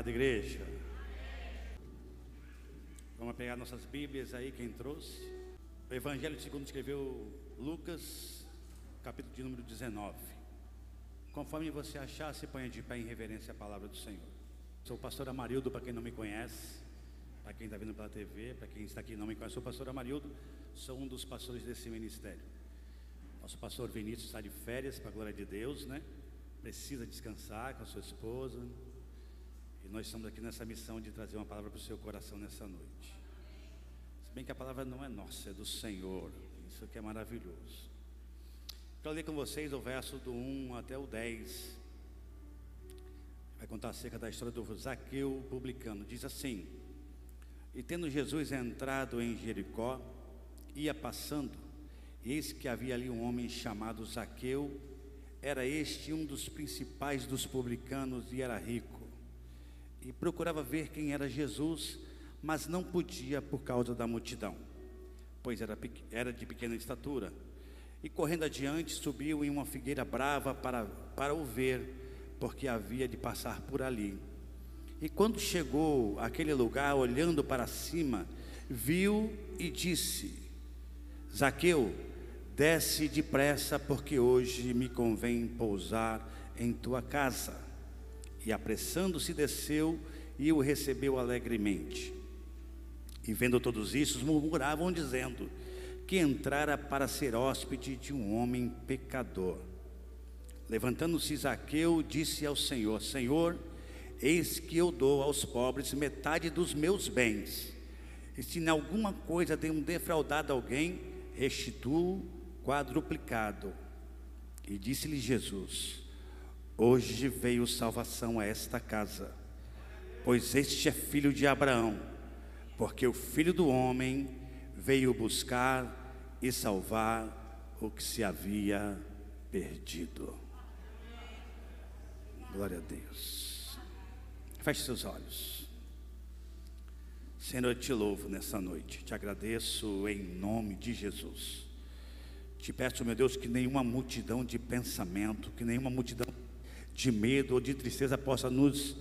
amada igreja. Vamos pegar nossas Bíblias aí, quem trouxe. O Evangelho segundo escreveu Lucas, capítulo de número 19. Conforme você achar, se ponha de pé em reverência à palavra do Senhor. Sou o pastor Amarildo, para quem não me conhece, para quem está vindo pela TV, para quem está aqui e não me conhece, sou o pastor Amarildo, sou um dos pastores desse ministério. Nosso pastor Vinícius está de férias, para a glória de Deus, né? Precisa descansar com a sua esposa. E nós estamos aqui nessa missão de trazer uma palavra para o seu coração nessa noite. Se bem que a palavra não é nossa, é do Senhor. Isso aqui é maravilhoso. Quero ler com vocês o verso do 1 até o 10. Vai contar acerca da história do Zaqueu publicano. Diz assim: E tendo Jesus entrado em Jericó, ia passando, eis que havia ali um homem chamado Zaqueu, era este um dos principais dos publicanos e era rico. E procurava ver quem era Jesus, mas não podia por causa da multidão, pois era, era de pequena estatura e correndo adiante, subiu em uma figueira brava para, para o ver, porque havia de passar por ali. E quando chegou àquele lugar, olhando para cima, viu e disse: Zaqueu, desce depressa, porque hoje me convém pousar em tua casa. E apressando-se, desceu e o recebeu alegremente. E vendo todos isso, murmuravam, dizendo: que entrara para ser hóspede de um homem pecador. Levantando-se Zaqueu, disse ao Senhor: Senhor, eis que eu dou aos pobres metade dos meus bens. E se em alguma coisa tenho defraudado alguém, restituo quadruplicado. E disse-lhe Jesus: Hoje veio salvação a esta casa, pois este é filho de Abraão, porque o filho do homem veio buscar e salvar o que se havia perdido. Glória a Deus. Feche seus olhos. Senhor, eu te louvo nessa noite, te agradeço em nome de Jesus. Te peço, meu Deus, que nenhuma multidão de pensamento, que nenhuma multidão de medo ou de tristeza possa nos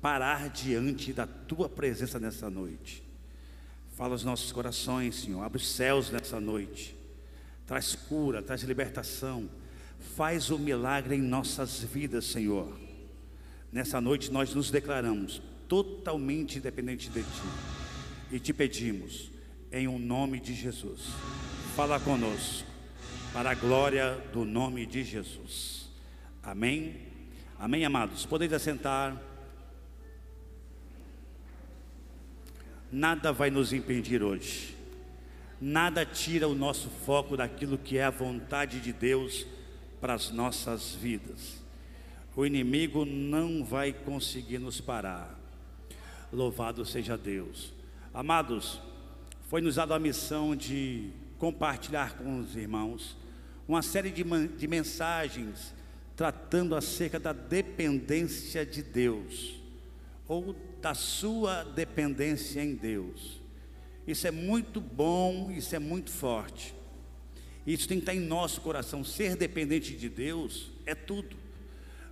parar diante da tua presença nessa noite. Fala os nossos corações, Senhor. Abre os céus nessa noite. Traz cura, traz libertação. Faz o milagre em nossas vidas, Senhor. Nessa noite nós nos declaramos totalmente dependentes de Ti. E te pedimos, em o um nome de Jesus, fala conosco, para a glória do nome de Jesus. Amém. Amém, amados. Podeis assentar. Nada vai nos impedir hoje. Nada tira o nosso foco daquilo que é a vontade de Deus para as nossas vidas. O inimigo não vai conseguir nos parar. Louvado seja Deus. Amados, foi nos dada a missão de compartilhar com os irmãos uma série de, de mensagens tratando acerca da dependência de Deus ou da sua dependência em Deus. Isso é muito bom, isso é muito forte. Isso tem que estar em nosso coração. Ser dependente de Deus é tudo.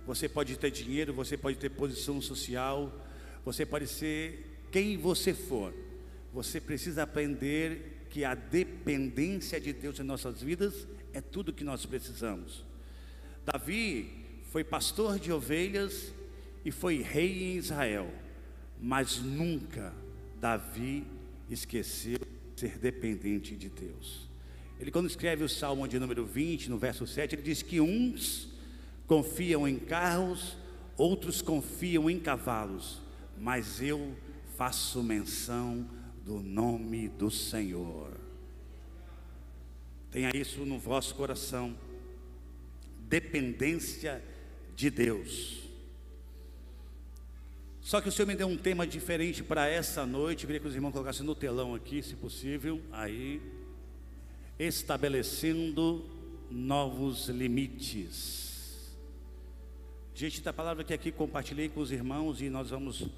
Você pode ter dinheiro, você pode ter posição social, você pode ser quem você for. Você precisa aprender que a dependência de Deus em nossas vidas é tudo que nós precisamos. Davi foi pastor de ovelhas e foi rei em Israel. Mas nunca Davi esqueceu de ser dependente de Deus. Ele, quando escreve o Salmo de número 20, no verso 7, ele diz que uns confiam em carros, outros confiam em cavalos, mas eu faço menção do nome do Senhor. Tenha isso no vosso coração. Dependência de Deus. Só que o Senhor me deu um tema diferente para essa noite. Eu queria que os irmãos colocassem no telão aqui, se possível. Aí, estabelecendo novos limites. Diante da palavra que aqui compartilhei com os irmãos e nós vamos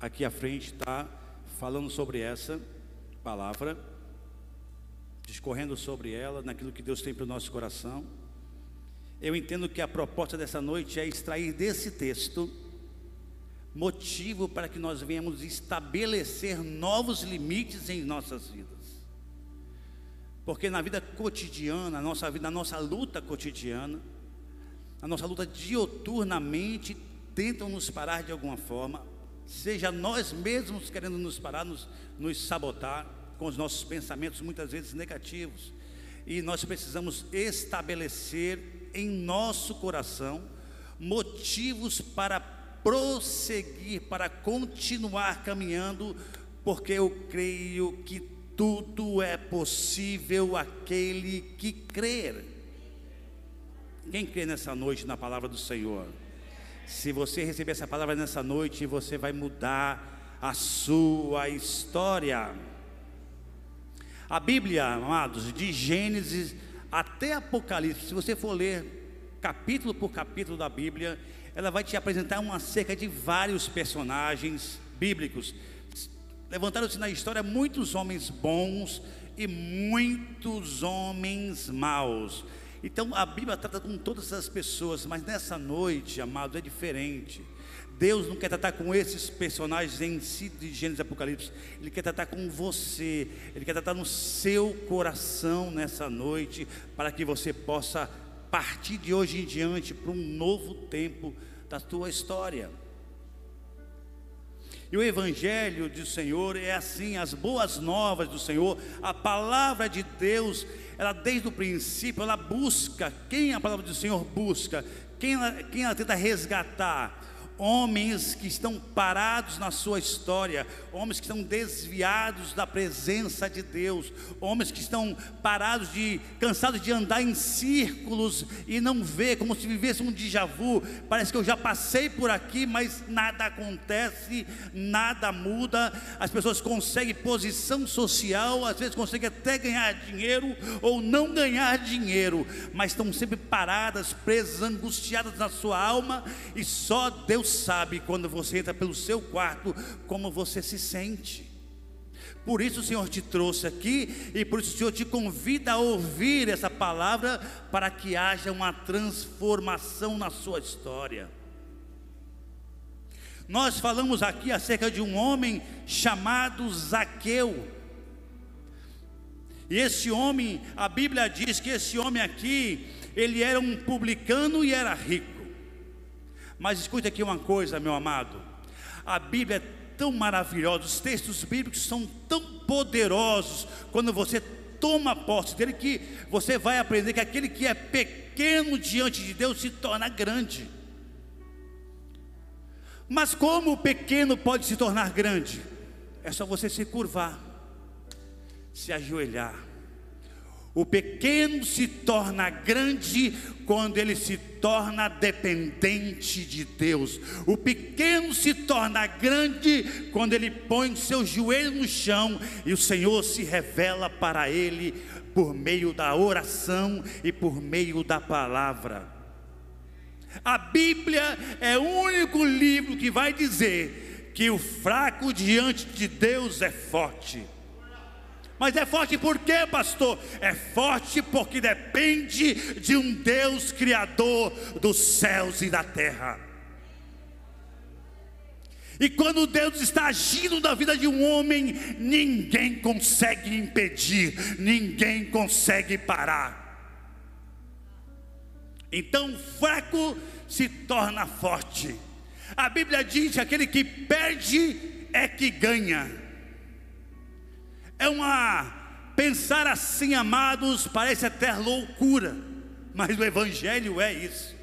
aqui à frente estar tá, falando sobre essa palavra, discorrendo sobre ela, naquilo que Deus tem para o nosso coração. Eu entendo que a proposta dessa noite é extrair desse texto motivo para que nós venhamos estabelecer novos limites em nossas vidas. Porque na vida cotidiana, na nossa vida, na nossa luta cotidiana, na nossa luta dioturnamente, tentam nos parar de alguma forma, seja nós mesmos querendo nos parar, nos, nos sabotar com os nossos pensamentos muitas vezes negativos. E nós precisamos estabelecer em nosso coração motivos para prosseguir, para continuar caminhando, porque eu creio que tudo é possível aquele que crer. Quem crê nessa noite na palavra do Senhor? Se você receber essa palavra nessa noite, você vai mudar a sua história. A Bíblia, amados, de Gênesis até Apocalipse, se você for ler capítulo por capítulo da Bíblia, ela vai te apresentar uma cerca de vários personagens bíblicos. Levantaram-se na história muitos homens bons e muitos homens maus. Então a Bíblia trata com todas as pessoas, mas nessa noite, amados, é diferente. Deus não quer tratar com esses personagens em si de Gênesis e Apocalipse, Ele quer tratar com você, Ele quer tratar no seu coração nessa noite, para que você possa partir de hoje em diante para um novo tempo da tua história. E o Evangelho do Senhor é assim, as boas novas do Senhor, a palavra de Deus ela desde o princípio, ela busca, quem a palavra do Senhor busca, quem ela, quem ela tenta resgatar, homens que estão parados na sua história, homens que estão desviados da presença de Deus, homens que estão parados de cansados de andar em círculos e não ver como se vivesse um déjà vu. Parece que eu já passei por aqui, mas nada acontece, nada muda. As pessoas conseguem posição social, às vezes conseguem até ganhar dinheiro ou não ganhar dinheiro, mas estão sempre paradas, presas, angustiadas na sua alma e só Deus sabe quando você entra pelo seu quarto como você se sente. Por isso o Senhor te trouxe aqui e por isso o Senhor te convida a ouvir essa palavra para que haja uma transformação na sua história. Nós falamos aqui acerca de um homem chamado Zaqueu. E esse homem, a Bíblia diz que esse homem aqui, ele era um publicano e era rico. Mas escute aqui uma coisa, meu amado. A Bíblia é tão maravilhosa, os textos bíblicos são tão poderosos quando você toma posse dele que você vai aprender que aquele que é pequeno diante de Deus se torna grande. Mas como o pequeno pode se tornar grande? É só você se curvar, se ajoelhar o pequeno se torna grande quando ele se torna dependente de Deus. O pequeno se torna grande quando ele põe seu joelho no chão e o Senhor se revela para ele por meio da oração e por meio da palavra. A Bíblia é o único livro que vai dizer que o fraco diante de Deus é forte. Mas é forte por quê, pastor? É forte porque depende de um Deus criador dos céus e da terra. E quando Deus está agindo na vida de um homem, ninguém consegue impedir, ninguém consegue parar. Então, fraco se torna forte. A Bíblia diz que aquele que perde é que ganha. É uma pensar assim, amados, parece até loucura, mas o evangelho é isso.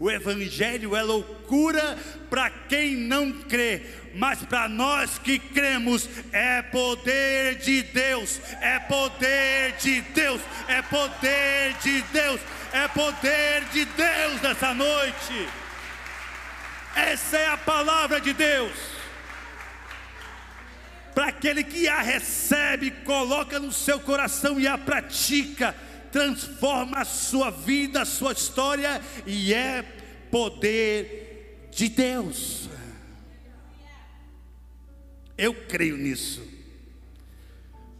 O evangelho é loucura para quem não crê, mas para nós que cremos é poder de Deus, é poder de Deus, é poder de Deus, é poder de Deus nessa noite. Essa é a palavra de Deus para aquele que a recebe, coloca no seu coração e a pratica, transforma a sua vida, a sua história e é poder de Deus. Eu creio nisso.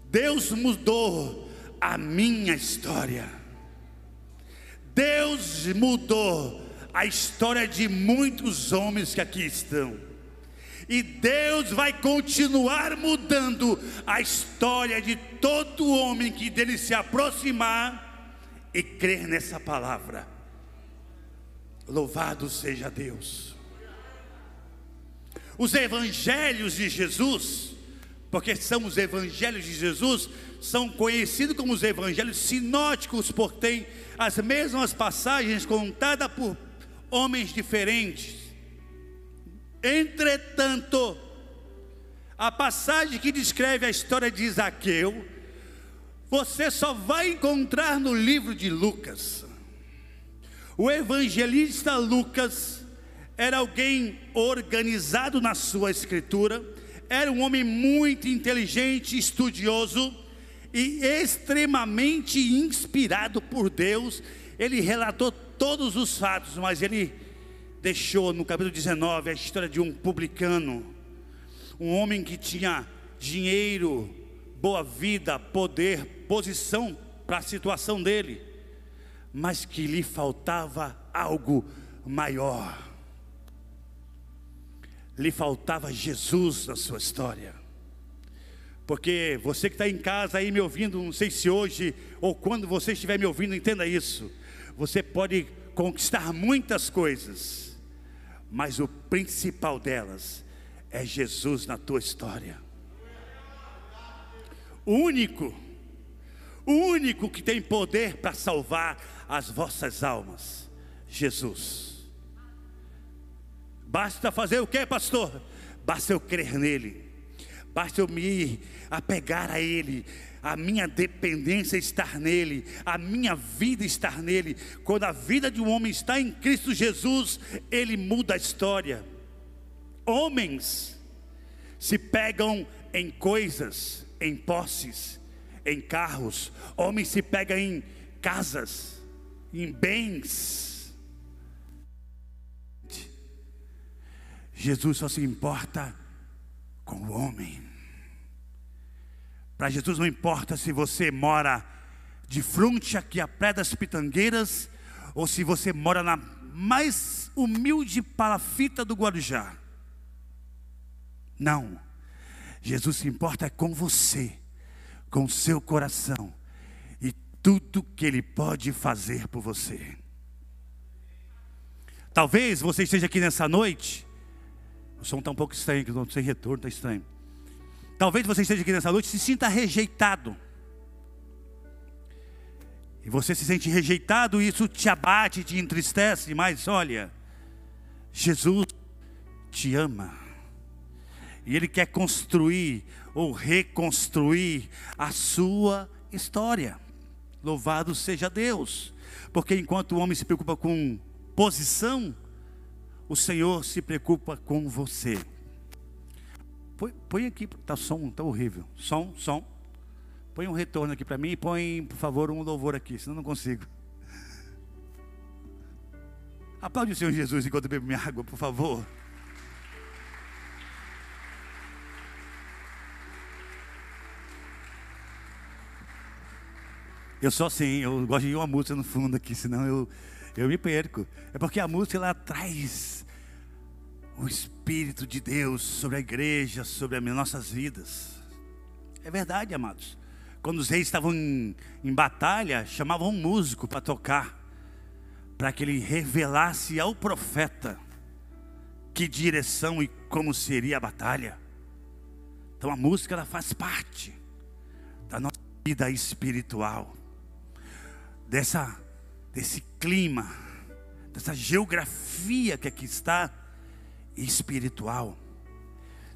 Deus mudou a minha história. Deus mudou a história de muitos homens que aqui estão. E Deus vai continuar mudando a história de todo homem que dele se aproximar e crer nessa palavra. Louvado seja Deus. Os evangelhos de Jesus, porque são os evangelhos de Jesus, são conhecidos como os evangelhos sinóticos, porque têm as mesmas passagens contadas por homens diferentes. Entretanto, a passagem que descreve a história de Isaqueu, você só vai encontrar no livro de Lucas. O evangelista Lucas era alguém organizado na sua escritura, era um homem muito inteligente, estudioso e extremamente inspirado por Deus. Ele relatou todos os fatos, mas ele deixou no capítulo 19 a história de um publicano, um homem que tinha dinheiro, boa vida, poder, posição para a situação dele, mas que lhe faltava algo maior. Lhe faltava Jesus na sua história. Porque você que está em casa aí me ouvindo, não sei se hoje ou quando você estiver me ouvindo, entenda isso. Você pode conquistar muitas coisas, mas o principal delas é Jesus na tua história. O único, o único que tem poder para salvar as vossas almas, Jesus. Basta fazer o que, pastor? Basta eu crer nele basta eu me apegar a Ele, a minha dependência estar nele, a minha vida estar nele. Quando a vida de um homem está em Cristo Jesus, ele muda a história. Homens se pegam em coisas, em posses, em carros, homens se pegam em casas, em bens. Jesus só se importa com o homem. Para Jesus não importa se você mora de frente aqui a Praia das Pitangueiras ou se você mora na mais humilde palafita do Guarujá. Não. Jesus se importa com você, com seu coração e tudo que Ele pode fazer por você. Talvez você esteja aqui nessa noite, o som está um pouco estranho, que não sem retorno, está estranho. Talvez você esteja aqui nessa noite e se sinta rejeitado. E você se sente rejeitado, e isso te abate, te entristece, mas olha, Jesus te ama. E Ele quer construir ou reconstruir a sua história. Louvado seja Deus. Porque enquanto o homem se preocupa com posição, o Senhor se preocupa com você. Põe, põe aqui, tá som, tá horrível. Som, som. Põe um retorno aqui para mim e põe, por favor, um louvor aqui, senão não consigo. Aplaude o Senhor Jesus enquanto eu bebo minha água, por favor. Eu só assim, eu gosto de uma música no fundo aqui, senão eu, eu me perco. É porque a música ela traz o Espírito de Deus sobre a igreja, sobre as nossas vidas. É verdade, amados. Quando os reis estavam em, em batalha, chamavam um músico para tocar, para que ele revelasse ao profeta que direção e como seria a batalha. Então a música ela faz parte da nossa vida espiritual, dessa desse clima, dessa geografia que aqui está espiritual.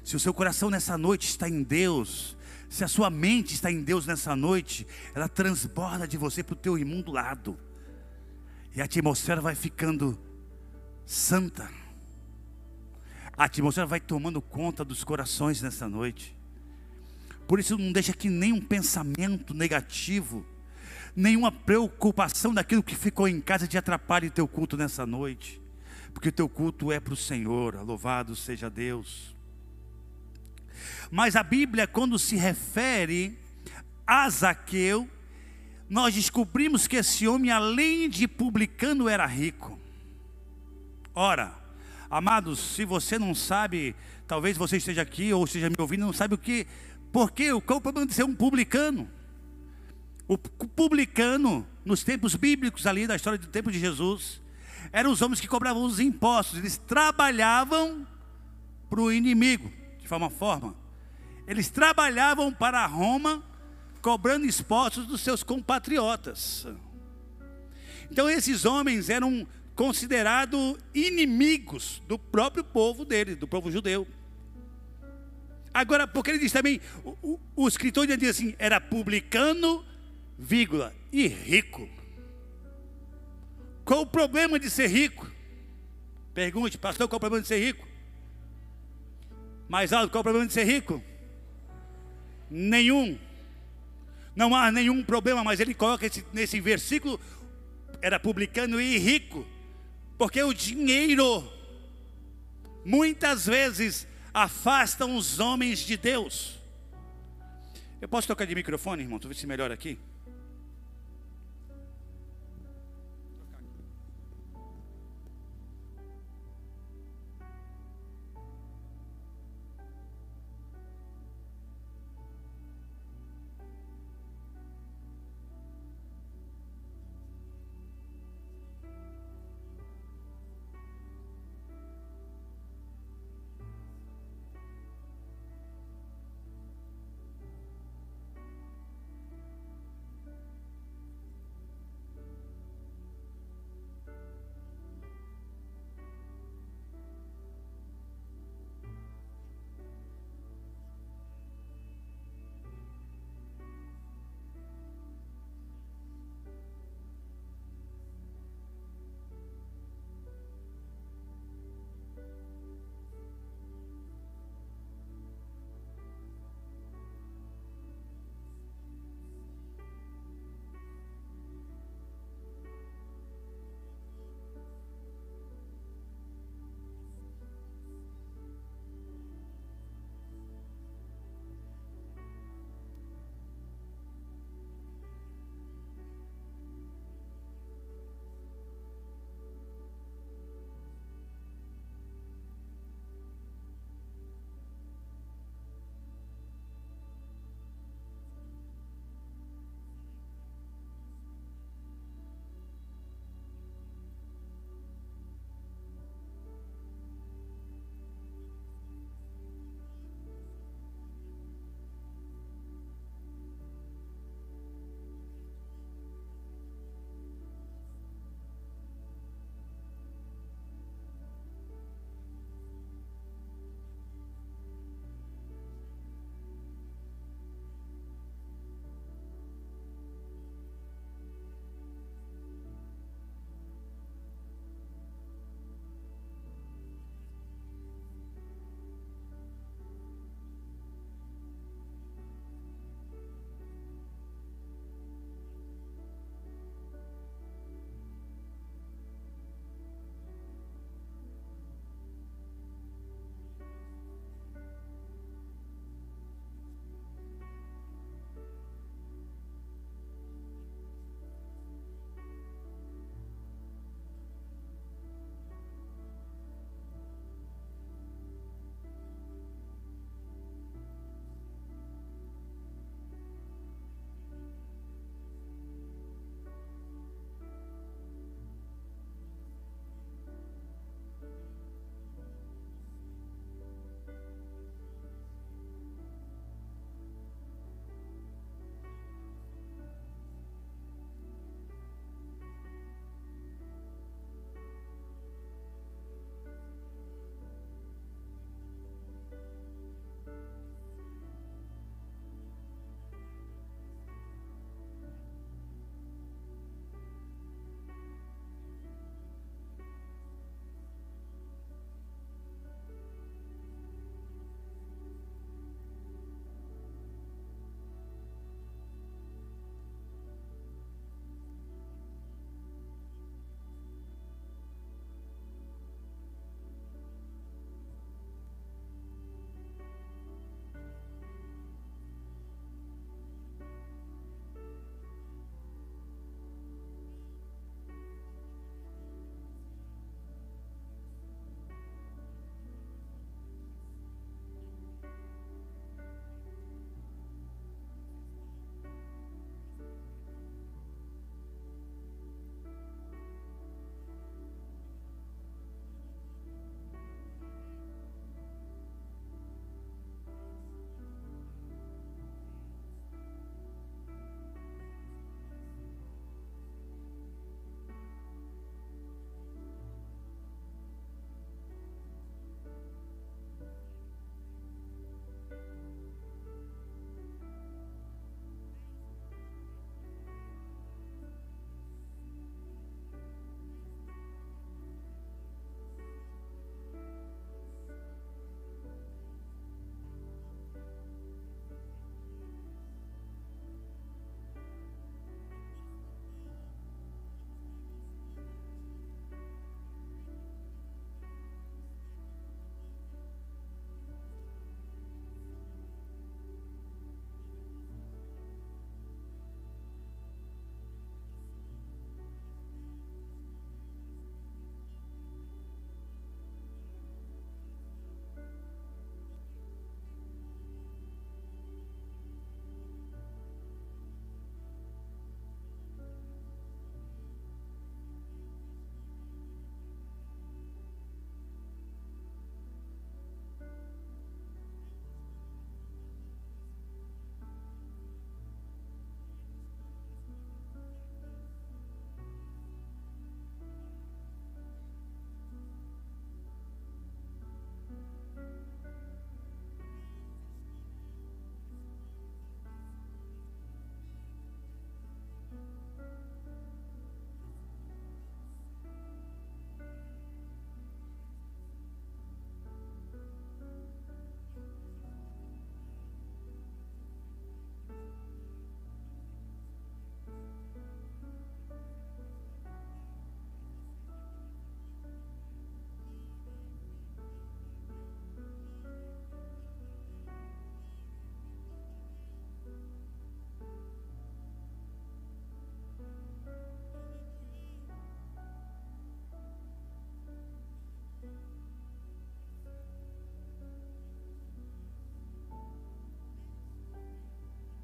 Se o seu coração nessa noite está em Deus, se a sua mente está em Deus nessa noite, ela transborda de você para o teu imundo lado. E a atmosfera vai ficando santa. A atmosfera vai tomando conta dos corações nessa noite. Por isso não deixa que nenhum pensamento negativo, nenhuma preocupação daquilo que ficou em casa te atrapalhe teu culto nessa noite porque o teu culto é para o Senhor, louvado seja Deus. Mas a Bíblia, quando se refere a Zaqueu, nós descobrimos que esse homem, além de publicano, era rico. Ora, Amados, se você não sabe, talvez você esteja aqui ou esteja me ouvindo, não sabe o que, por quê? Qual o problema de ser um publicano? O publicano, nos tempos bíblicos ali, da história do tempo de Jesus, eram os homens que cobravam os impostos, eles trabalhavam para o inimigo, de forma forma. Eles trabalhavam para Roma, cobrando impostos dos seus compatriotas. Então esses homens eram considerados inimigos do próprio povo dele, do povo judeu. Agora, porque ele diz também, o, o, o escritor diz assim, era publicano, vírgula, e rico. Qual o problema de ser rico? Pergunte, pastor, qual o problema de ser rico? Mais alto, qual o problema de ser rico? Nenhum. Não há nenhum problema, mas ele coloca esse, nesse versículo, era publicano e rico, porque o dinheiro, muitas vezes, afastam os homens de Deus. Eu posso tocar de microfone, irmão? Tu vê se melhor aqui.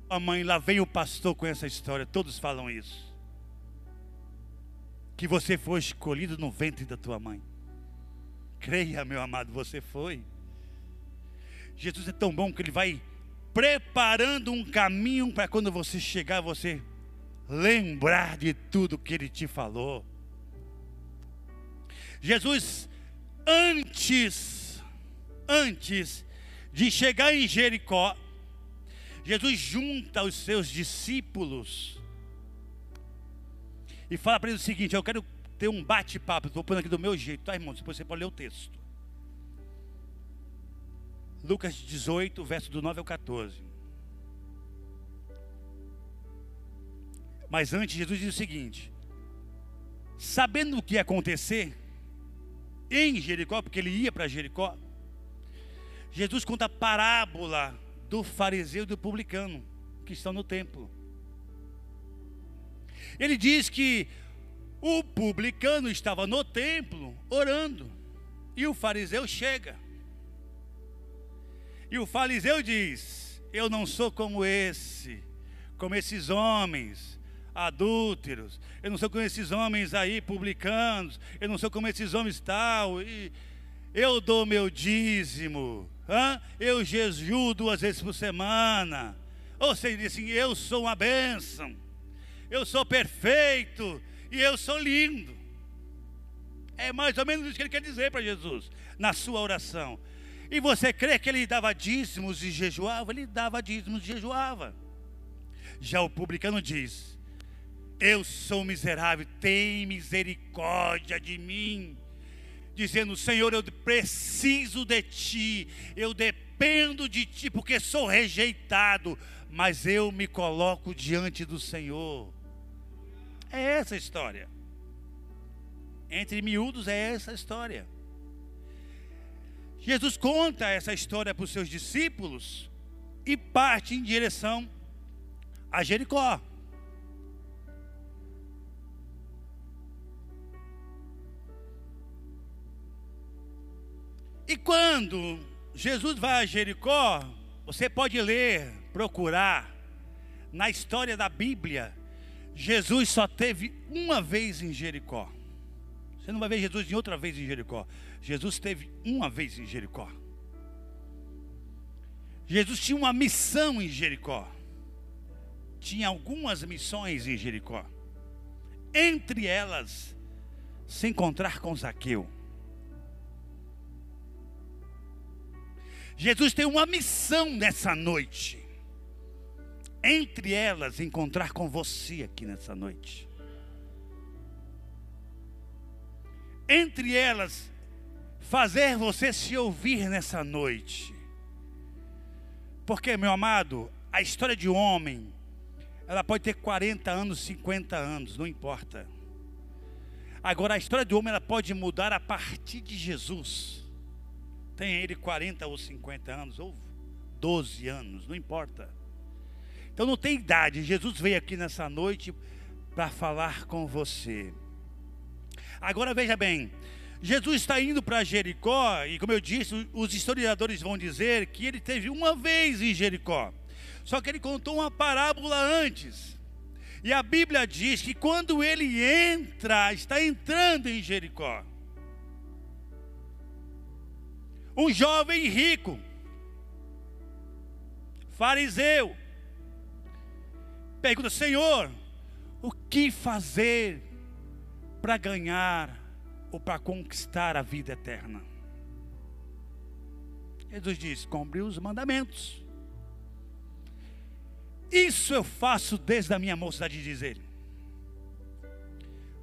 A mãe, lá vem o pastor com essa história, todos falam isso. Que você foi escolhido no ventre da tua mãe. Creia, meu amado, você foi. Jesus é tão bom que ele vai preparando um caminho para quando você chegar, você lembrar de tudo que ele te falou. Jesus, antes, antes de chegar em Jericó, Jesus junta os seus discípulos e fala para eles o seguinte: Eu quero ter um bate-papo, estou pondo aqui do meu jeito, tá, irmão? Depois você pode ler o texto. Lucas 18, verso do 9 ao 14. Mas antes, Jesus diz o seguinte: sabendo o que ia acontecer em Jericó, porque ele ia para Jericó, Jesus conta a parábola do fariseu e do publicano que estão no templo. Ele diz que o publicano estava no templo orando e o fariseu chega. E o fariseu diz: Eu não sou como esse, como esses homens adúlteros, eu não sou como esses homens aí publicanos, eu não sou como esses homens tal, e eu dou meu dízimo, Eu jejuo duas vezes por semana. Ou seja, assim, eu sou uma bênção, eu sou perfeito e eu sou lindo. É mais ou menos isso que ele quer dizer para Jesus na sua oração. E você crê que ele dava dízimos e jejuava? Ele dava dízimos e jejuava. Já o publicano diz: Eu sou miserável, tem misericórdia de mim dizendo: Senhor, eu preciso de ti, eu dependo de ti, porque sou rejeitado, mas eu me coloco diante do Senhor. É essa a história. Entre miúdos, é essa a história. Jesus conta essa história para os seus discípulos e parte em direção a Jericó. E quando Jesus vai a Jericó, você pode ler, procurar, na história da Bíblia, Jesus só teve uma vez em Jericó. Você não vai ver Jesus em outra vez em Jericó. Jesus teve uma vez em Jericó. Jesus tinha uma missão em Jericó. Tinha algumas missões em Jericó. Entre elas, se encontrar com Zaqueu. Jesus tem uma missão nessa noite. Entre elas, encontrar com você aqui nessa noite. Entre elas, fazer você se ouvir nessa noite. Porque, meu amado, a história de um homem, ela pode ter 40 anos, 50 anos, não importa. Agora, a história de um homem, ela pode mudar a partir de Jesus. Tenha ele 40 ou 50 anos, ou 12 anos, não importa. Então não tem idade. Jesus veio aqui nessa noite para falar com você. Agora veja bem, Jesus está indo para Jericó, e como eu disse, os historiadores vão dizer que ele teve uma vez em Jericó. Só que ele contou uma parábola antes. E a Bíblia diz que quando ele entra, está entrando em Jericó, um jovem rico, fariseu, pergunta: Senhor, o que fazer para ganhar ou para conquistar a vida eterna? Jesus diz: cumpre os mandamentos. Isso eu faço desde a minha mocidade, diz ele.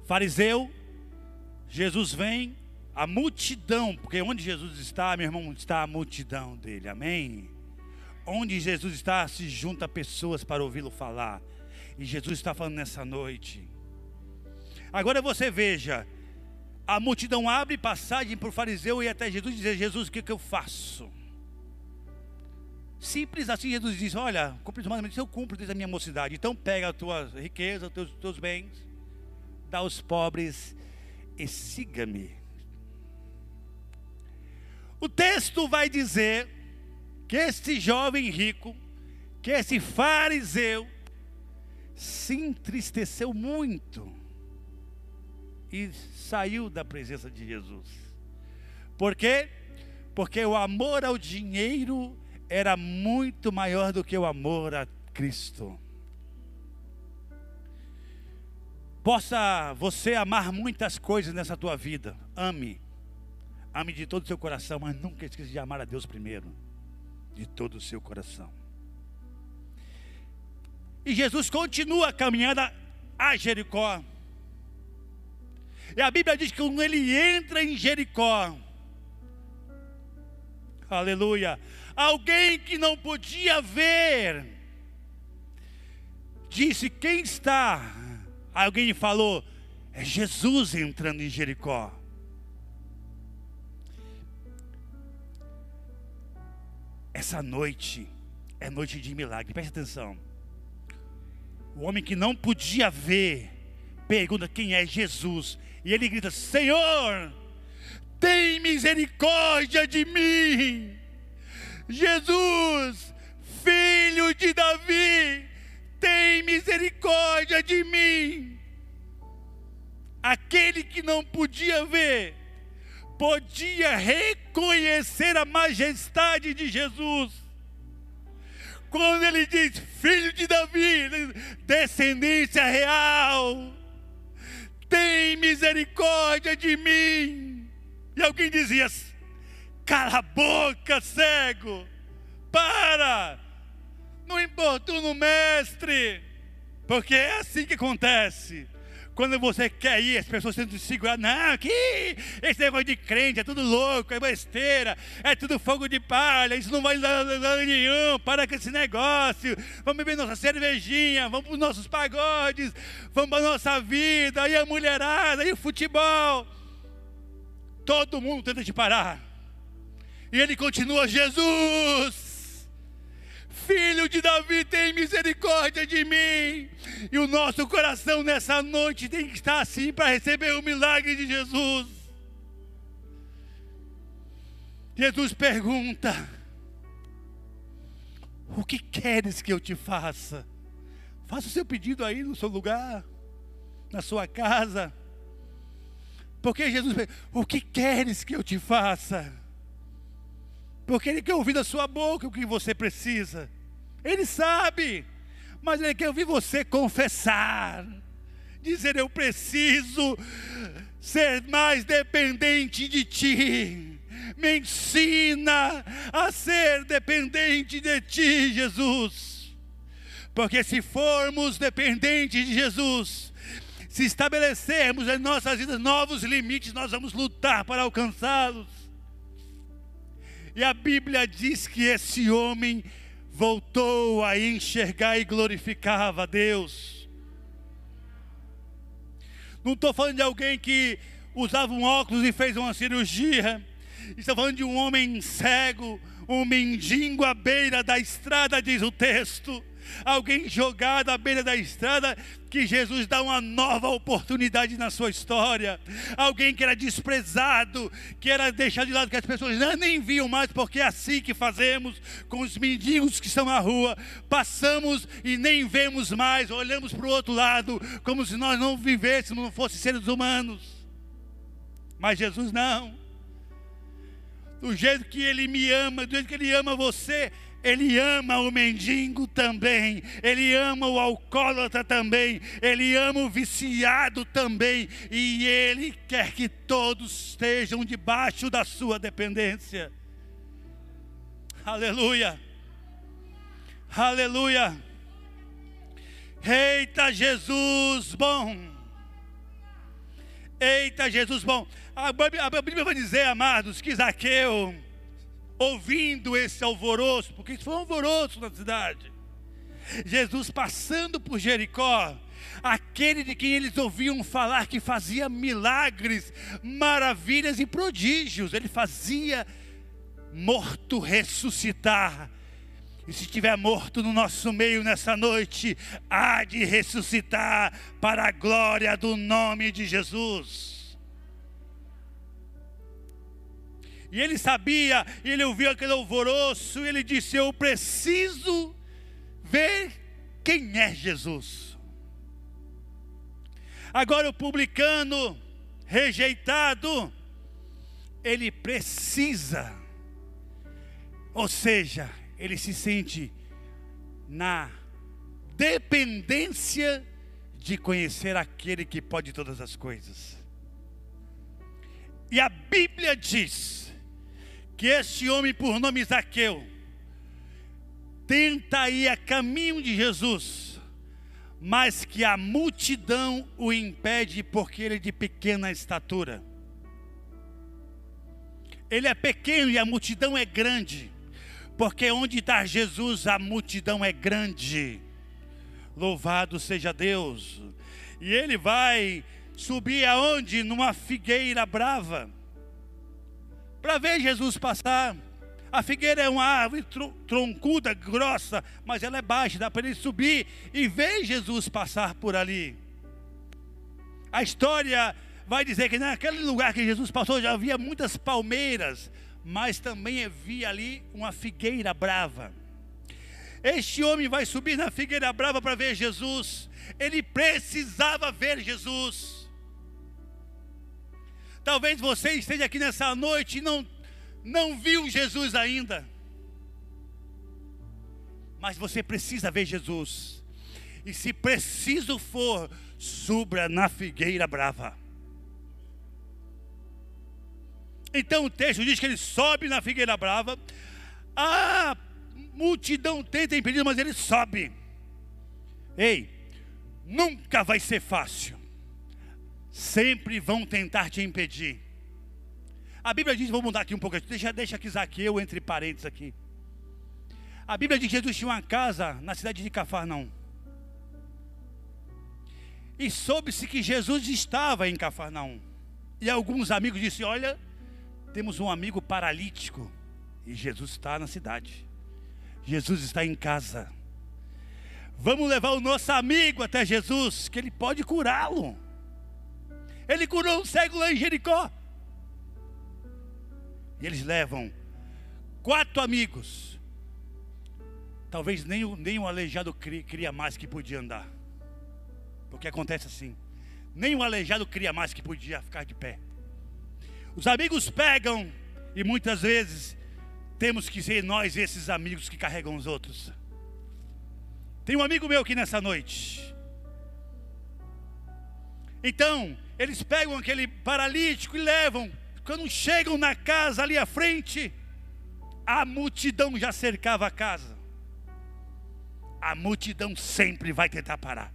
Fariseu, Jesus vem, a multidão, porque onde Jesus está, meu irmão, está a multidão dele, amém? Onde Jesus está, se junta pessoas para ouvi-lo falar. E Jesus está falando nessa noite. Agora você veja, a multidão abre passagem para o fariseu e até Jesus dizer: Jesus, o que, que eu faço? Simples assim, Jesus diz: Olha, cumpre os mandamentos, eu cumpro desde a minha mocidade. Então pega a tua riqueza, os teus, teus bens, dá aos pobres e siga-me. O texto vai dizer que este jovem rico que esse fariseu se entristeceu muito e saiu da presença de Jesus. Por quê? Porque o amor ao dinheiro era muito maior do que o amor a Cristo. Possa você amar muitas coisas nessa tua vida. Ame. Ame de todo o seu coração, mas nunca esqueça de amar a Deus primeiro. De todo o seu coração. E Jesus continua a caminhada a Jericó. E a Bíblia diz que quando ele entra em Jericó, aleluia, alguém que não podia ver, disse: Quem está? Alguém falou: É Jesus entrando em Jericó. Essa noite é noite de milagre, preste atenção. O homem que não podia ver, pergunta quem é Jesus, e ele grita: Senhor, tem misericórdia de mim. Jesus, filho de Davi, tem misericórdia de mim. Aquele que não podia ver, podia reconhecer a majestade de Jesus. Quando ele diz, filho de Davi, descendência real, tem misericórdia de mim. E alguém dizia, cala a boca, cego, para, não importuna o mestre, porque é assim que acontece. Quando você quer ir, as pessoas tentam te segurar. Não, que esse negócio de crente é tudo louco, é besteira, é tudo fogo de palha, isso não vai dar nada nenhum. Para com esse negócio. Vamos beber nossa cervejinha, vamos para os nossos pagodes, vamos para a nossa vida, aí a mulherada, aí o futebol. Todo mundo tenta te parar. E ele continua: Jesus Filho de Davi, tem misericórdia de mim. E o nosso coração nessa noite tem que estar assim para receber o milagre de Jesus. Jesus pergunta: O que queres que eu te faça? Faça o seu pedido aí no seu lugar, na sua casa. Porque Jesus pergunta: O que queres que eu te faça? Porque Ele quer ouvir da sua boca o que você precisa. Ele sabe, mas Ele quer ouvir você confessar, dizer: Eu preciso ser mais dependente de Ti. Me ensina a ser dependente de Ti, Jesus. Porque se formos dependentes de Jesus, se estabelecermos em nossas vidas novos limites, nós vamos lutar para alcançá-los. E a Bíblia diz que esse homem voltou a enxergar e glorificava a Deus. Não estou falando de alguém que usava um óculos e fez uma cirurgia. Estou falando de um homem cego, um mendigo à beira da estrada, diz o texto alguém jogado à beira da estrada, que Jesus dá uma nova oportunidade na sua história. Alguém que era desprezado, que era deixado de lado, que as pessoas nem viam mais, porque é assim que fazemos com os mendigos que estão na rua. Passamos e nem vemos mais, olhamos para o outro lado, como se nós não vivêssemos, não fossem seres humanos. Mas Jesus não. Do jeito que Ele me ama, do jeito que Ele ama você, ele ama o mendigo também, Ele ama o alcoólatra também, Ele ama o viciado também, e Ele quer que todos estejam debaixo da sua dependência. Aleluia, aleluia. Eita Jesus bom, eita Jesus bom. A Bíblia vai dizer, amados, que Zaqueu ouvindo esse alvoroço, porque isso foi um alvoroço na cidade. Jesus passando por Jericó, aquele de quem eles ouviam falar que fazia milagres, maravilhas e prodígios, ele fazia morto ressuscitar. E se estiver morto no nosso meio nessa noite, há de ressuscitar para a glória do nome de Jesus. E ele sabia, ele ouviu aquele alvoroço, e ele disse: Eu preciso ver quem é Jesus. Agora, o publicano rejeitado, ele precisa, ou seja, ele se sente na dependência de conhecer aquele que pode todas as coisas. E a Bíblia diz que este homem, por nome Zaqueu, tenta ir a caminho de Jesus, mas que a multidão o impede porque ele é de pequena estatura. Ele é pequeno e a multidão é grande, porque onde está Jesus, a multidão é grande. Louvado seja Deus. E ele vai subir aonde? Numa figueira brava, para ver Jesus passar. A figueira é uma árvore troncuda, grossa, mas ela é baixa, dá para ele subir e ver Jesus passar por ali. A história vai dizer que naquele lugar que Jesus passou já havia muitas palmeiras, mas também havia ali uma figueira brava. Este homem vai subir na figueira brava para ver Jesus. Ele precisava ver Jesus. Talvez você esteja aqui nessa noite e não não viu Jesus ainda. Mas você precisa ver Jesus. E se preciso for, subra na figueira brava. Então o texto diz que ele sobe na figueira brava. A multidão tenta impedir, mas ele sobe. Ei, nunca vai ser fácil. Sempre vão tentar te impedir. A Bíblia diz, vou mudar aqui um pouco, deixa, deixa aqui Zaqueu entre parênteses aqui. A Bíblia diz que Jesus tinha uma casa na cidade de Cafarnaum. E soube-se que Jesus estava em Cafarnaum. E alguns amigos disseram: Olha, temos um amigo paralítico. E Jesus está na cidade. Jesus está em casa. Vamos levar o nosso amigo até Jesus, que ele pode curá-lo. Ele curou um cego lá em Jericó. E eles levam quatro amigos. Talvez nem nem o aleijado cria, cria mais que podia andar. Porque acontece assim. Nem o aleijado cria mais que podia ficar de pé. Os amigos pegam e muitas vezes temos que ser nós esses amigos que carregam os outros. Tem um amigo meu aqui nessa noite. Então, eles pegam aquele paralítico e levam quando chegam na casa ali à frente, a multidão já cercava a casa. A multidão sempre vai tentar parar.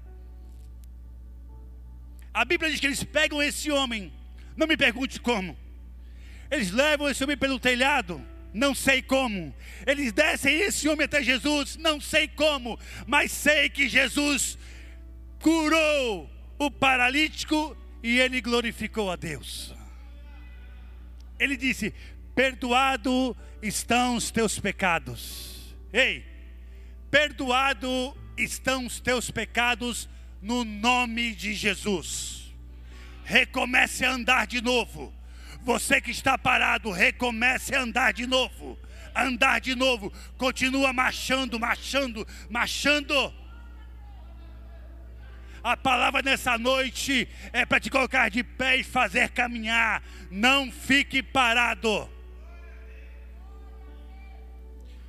A Bíblia diz que eles pegam esse homem, não me pergunte como. Eles levam esse homem pelo telhado, não sei como. Eles descem esse homem até Jesus, não sei como, mas sei que Jesus curou o paralítico e ele glorificou a Deus. Ele disse: Perdoado estão os teus pecados. Ei, perdoado estão os teus pecados no nome de Jesus. Recomece a andar de novo. Você que está parado, recomece a andar de novo. Andar de novo. Continua marchando, marchando, marchando. A palavra nessa noite é para te colocar de pé e fazer caminhar. Não fique parado.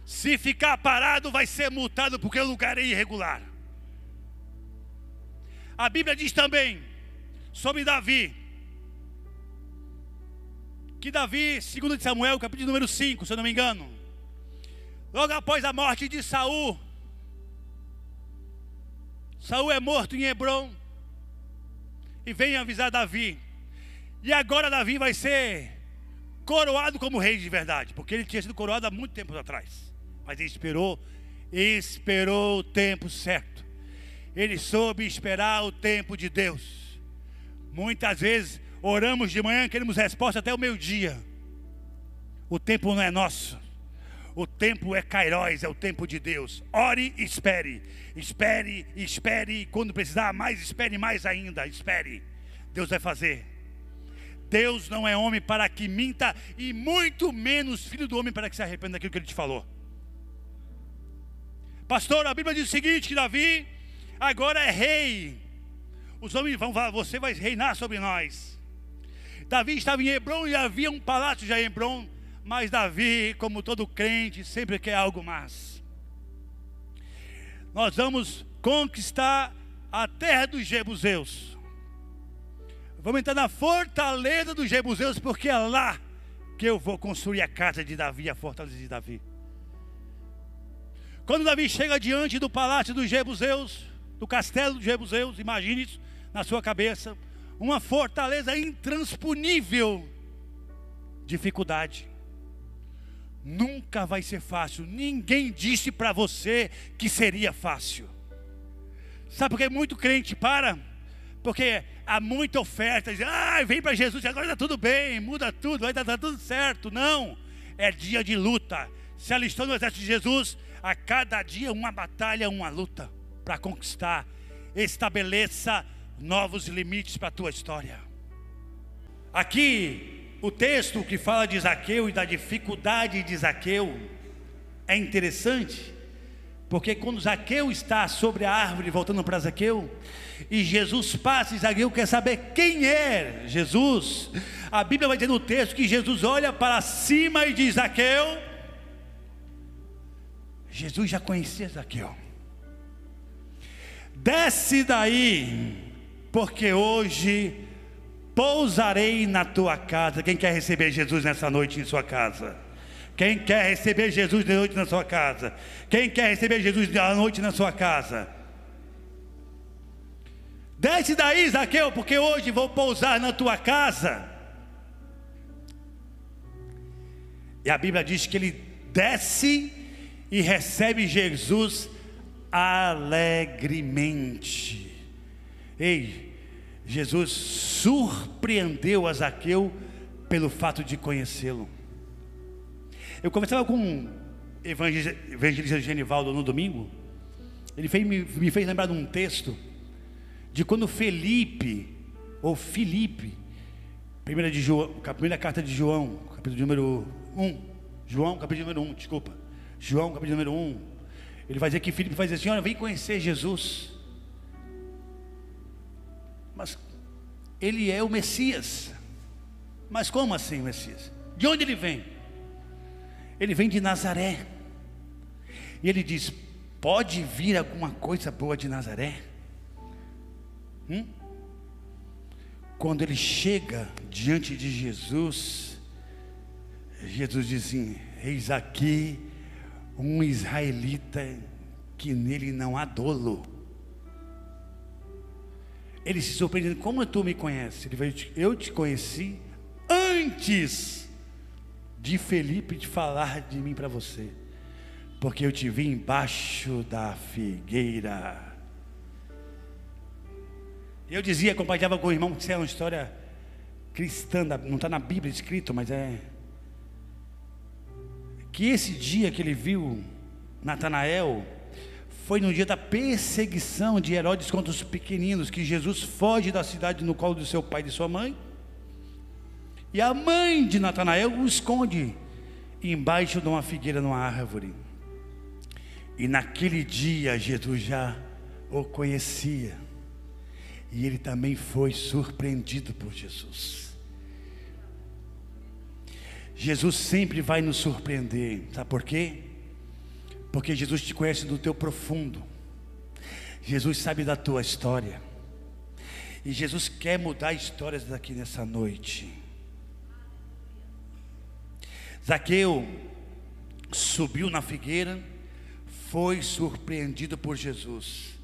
Se ficar parado, vai ser multado porque o lugar é irregular. A Bíblia diz também sobre Davi. Que Davi, segundo Samuel, capítulo número 5, se eu não me engano. Logo após a morte de Saul, Saul é morto em Hebron. E vem avisar Davi. E agora Davi vai ser coroado como rei de verdade, porque ele tinha sido coroado há muito tempo atrás. Mas ele esperou, esperou o tempo certo. Ele soube esperar o tempo de Deus. Muitas vezes oramos de manhã, queremos resposta até o meio-dia. O tempo não é nosso. O tempo é Kairos, é o tempo de Deus. Ore e espere. Espere, espere. Quando precisar mais, espere mais ainda. Espere. Deus vai fazer. Deus não é homem para que minta, e muito menos filho do homem para que se arrependa daquilo que ele te falou. Pastor, a Bíblia diz o seguinte: que Davi agora é rei. Os homens vão falar, você vai reinar sobre nós. Davi estava em Hebron e havia um palácio já em Hebron, mas Davi, como todo crente, sempre quer algo mais. Nós vamos conquistar a terra dos Jebuseus. Vamos entrar na fortaleza dos Jebuseus, porque é lá que eu vou construir a casa de Davi, a fortaleza de Davi. Quando Davi chega diante do palácio dos Jebuseus, do castelo dos Jebuseus, imagine isso na sua cabeça, uma fortaleza intransponível. Dificuldade. Nunca vai ser fácil. Ninguém disse para você que seria fácil. Sabe por que muito crente para? Porque há muita oferta. Diz, ah, vem para Jesus, agora está tudo bem, muda tudo, vai dar tá tudo certo. Não, é dia de luta. Se alistou no exército de Jesus, a cada dia uma batalha, uma luta para conquistar. Estabeleça novos limites para a tua história. Aqui, o texto que fala de Zaqueu e da dificuldade de Zaqueu é interessante, porque quando Zaqueu está sobre a árvore, voltando para Zaqueu, e Jesus passa e Zaqueu quer saber quem é Jesus, a Bíblia vai dizer no texto que Jesus olha para cima e diz: Zaqueu, Jesus já conhecia Zaqueu, desce daí, porque hoje pousarei na tua casa. Quem quer receber Jesus nessa noite em sua casa? Quem quer receber Jesus de noite na sua casa? Quem quer receber Jesus de noite na sua casa? Desce daí, Zaqueu, porque hoje vou pousar na tua casa. E a Bíblia diz que ele desce e recebe Jesus alegremente. Ei, Jesus surpreendeu a Zaqueu pelo fato de conhecê-lo. Eu conversava com o evangelista Genivaldo no domingo. Ele fez, me, me fez lembrar de um texto de quando Felipe, ou Filipe, primeira, de João, primeira carta de João, capítulo número 1, João, capítulo número 1, desculpa, João, capítulo número 1, ele vai dizer que Filipe vai dizer assim, olha, vem conhecer Jesus, mas ele é o Messias, mas como assim o Messias? De onde ele vem? Ele vem de Nazaré, e ele diz, pode vir alguma coisa boa de Nazaré? Hum? Quando ele chega diante de Jesus, Jesus diz assim: Eis aqui um israelita que nele não há dolo. Ele se surpreende: Como tu me conheces? Ele vai, Eu te conheci antes de Felipe te falar de mim para você, porque eu te vi embaixo da figueira. Eu dizia, compartilhava com o irmão que isso é uma história cristã, não está na Bíblia escrito, mas é. Que esse dia que ele viu Natanael foi no dia da perseguição de Herodes contra os pequeninos, que Jesus foge da cidade no colo do seu pai e de sua mãe. E a mãe de Natanael o esconde embaixo de uma figueira numa árvore. E naquele dia Jesus já o conhecia. E ele também foi surpreendido por Jesus. Jesus sempre vai nos surpreender, sabe por quê? Porque Jesus te conhece do teu profundo. Jesus sabe da tua história. E Jesus quer mudar histórias daqui nessa noite. Zaqueu subiu na figueira, foi surpreendido por Jesus.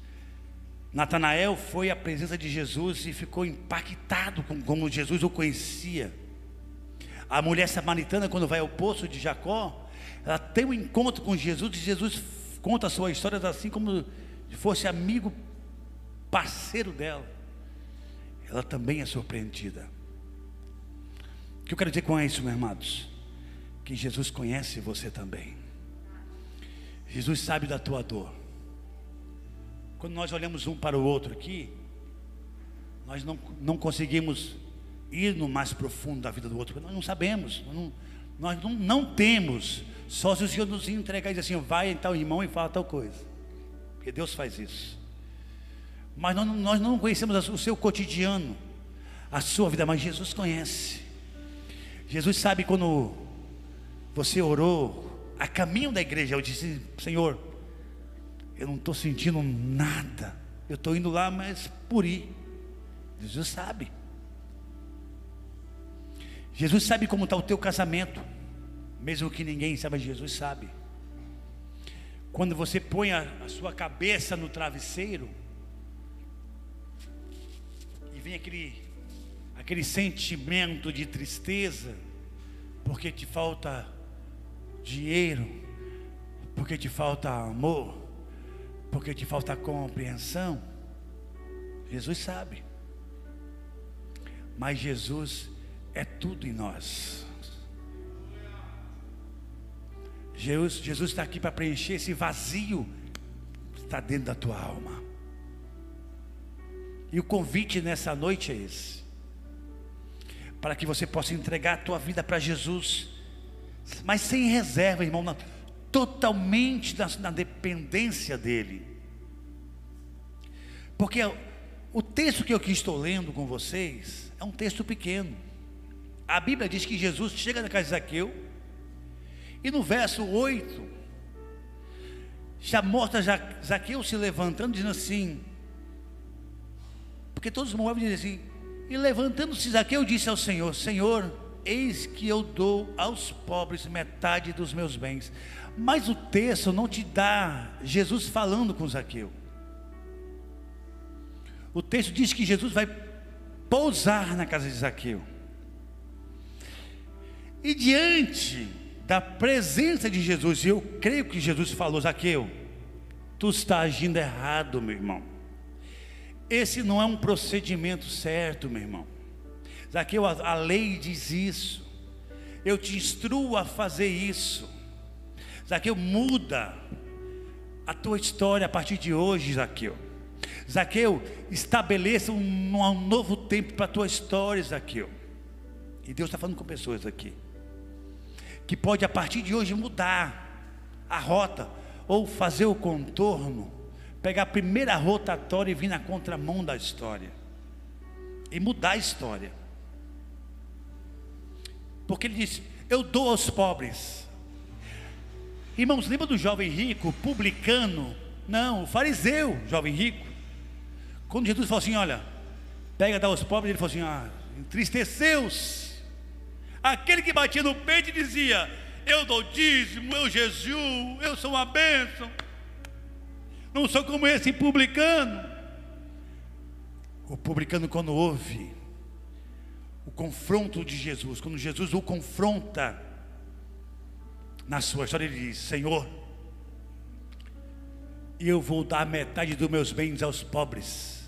Natanael foi à presença de Jesus e ficou impactado com como Jesus o conhecia. A mulher samaritana, quando vai ao poço de Jacó, ela tem um encontro com Jesus e Jesus conta a sua história assim como se fosse amigo, parceiro dela. Ela também é surpreendida. O que eu quero dizer com isso, meus amados? Que Jesus conhece você também. Jesus sabe da tua dor. Quando nós olhamos um para o outro aqui, nós não, não conseguimos ir no mais profundo da vida do outro, nós não sabemos, não, nós não, não temos, só se o Senhor nos entregar e dizer assim, vai tal irmão e fala tal coisa. Porque Deus faz isso. Mas nós, nós não conhecemos o seu cotidiano, a sua vida, mas Jesus conhece. Jesus sabe quando você orou a caminho da igreja, eu disse, Senhor, eu não estou sentindo nada. Eu estou indo lá, mas por ir. Jesus sabe. Jesus sabe como está o teu casamento. Mesmo que ninguém saiba, Jesus sabe. Quando você põe a, a sua cabeça no travesseiro e vem aquele, aquele sentimento de tristeza, porque te falta dinheiro, porque te falta amor, porque te falta compreensão. Jesus sabe. Mas Jesus é tudo em nós. Jesus, está aqui para preencher esse vazio que está dentro da tua alma. E o convite nessa noite é esse: para que você possa entregar a tua vida para Jesus, mas sem reserva, irmão, na, totalmente na, na dependência dEle. Porque o texto que eu aqui estou lendo com vocês é um texto pequeno. A Bíblia diz que Jesus chega na casa de Zaqueu, e no verso 8, já mostra Zaqueu se levantando, dizendo assim, porque todos movam dizem assim, e levantando-se Zaqueu disse ao Senhor: Senhor, eis que eu dou aos pobres metade dos meus bens. Mas o texto não te dá Jesus falando com Zaqueu. O texto diz que Jesus vai pousar na casa de Zaqueu. E diante da presença de Jesus, eu creio que Jesus falou: Zaqueu, tu está agindo errado, meu irmão. Esse não é um procedimento certo, meu irmão. Zaqueu, a, a lei diz isso. Eu te instruo a fazer isso. Zaqueu, muda a tua história a partir de hoje, Zaqueu. Zaqueu, estabeleça um, um novo tempo para a tua história, Zaqueu. E Deus está falando com pessoas aqui que pode a partir de hoje mudar a rota ou fazer o contorno, pegar a primeira rotatória e vir na contramão da história e mudar a história. Porque ele disse: Eu dou aos pobres. Irmãos, lembra do jovem rico, publicano? Não, o fariseu, jovem rico. Quando Jesus falou assim: Olha, pega, dá aos pobres, ele falou assim: Ah, entristeceu-se Aquele que batia no peito e dizia: Eu dou dízimo, eu jejuo, eu sou uma bênção. Não sou como esse publicano. O publicano, quando ouve o confronto de Jesus, quando Jesus o confronta na sua história, ele diz: Senhor, eu vou dar metade dos meus bens aos pobres.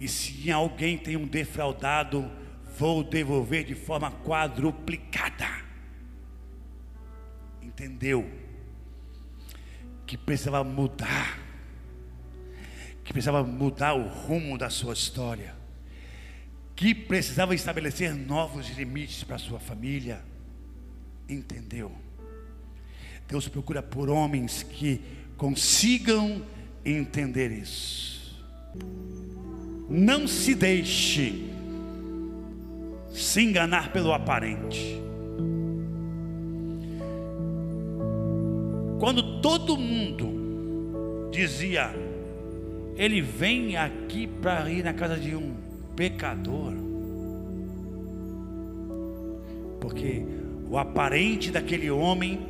E se alguém tem um defraudado, vou devolver de forma quadruplicada. Entendeu? Que precisava mudar, que precisava mudar o rumo da sua história, que precisava estabelecer novos limites para a sua família. Entendeu? Deus procura por homens que consigam entender isso. Não se deixe se enganar pelo aparente. Quando todo mundo dizia, ele vem aqui para ir na casa de um pecador, porque o aparente daquele homem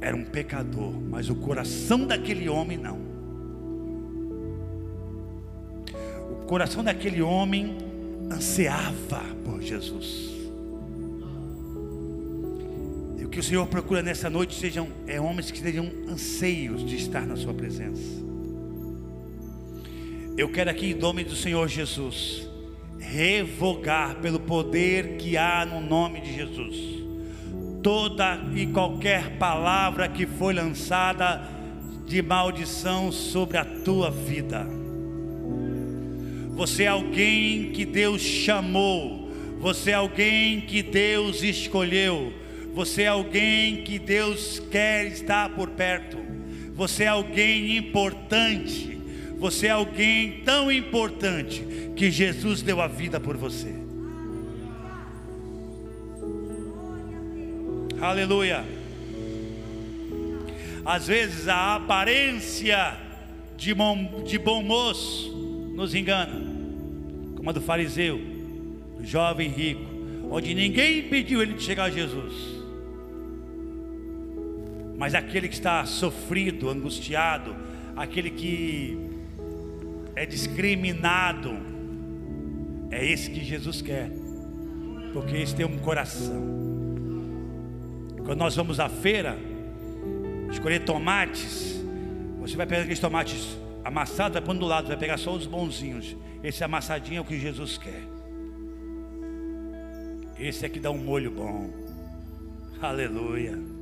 era um pecador, mas o coração daquele homem não. O coração daquele homem ansiava por Jesus. E o que o Senhor procura nessa noite sejam é, homens que tenham anseios de estar na Sua presença. Eu quero aqui, em nome do Senhor Jesus, revogar pelo poder que há no nome de Jesus, toda e qualquer palavra que foi lançada de maldição sobre a tua vida você é alguém que Deus chamou. Você é alguém que Deus escolheu. Você é alguém que Deus quer estar por perto. Você é alguém importante. Você é alguém tão importante que Jesus deu a vida por você. Aleluia. Às vezes a aparência de bom, de bom moço nos engana, como a do fariseu, do jovem rico, onde ninguém impediu ele de chegar a Jesus. Mas aquele que está sofrido, angustiado, aquele que é discriminado, é esse que Jesus quer, porque esse tem um coração. Quando nós vamos à feira, escolher tomates, você vai pegar aqueles tomates amassados, vai pôr do lado, vai pegar só os bonzinhos. Esse amassadinho é o que Jesus quer. Esse é que dá um molho bom. Aleluia.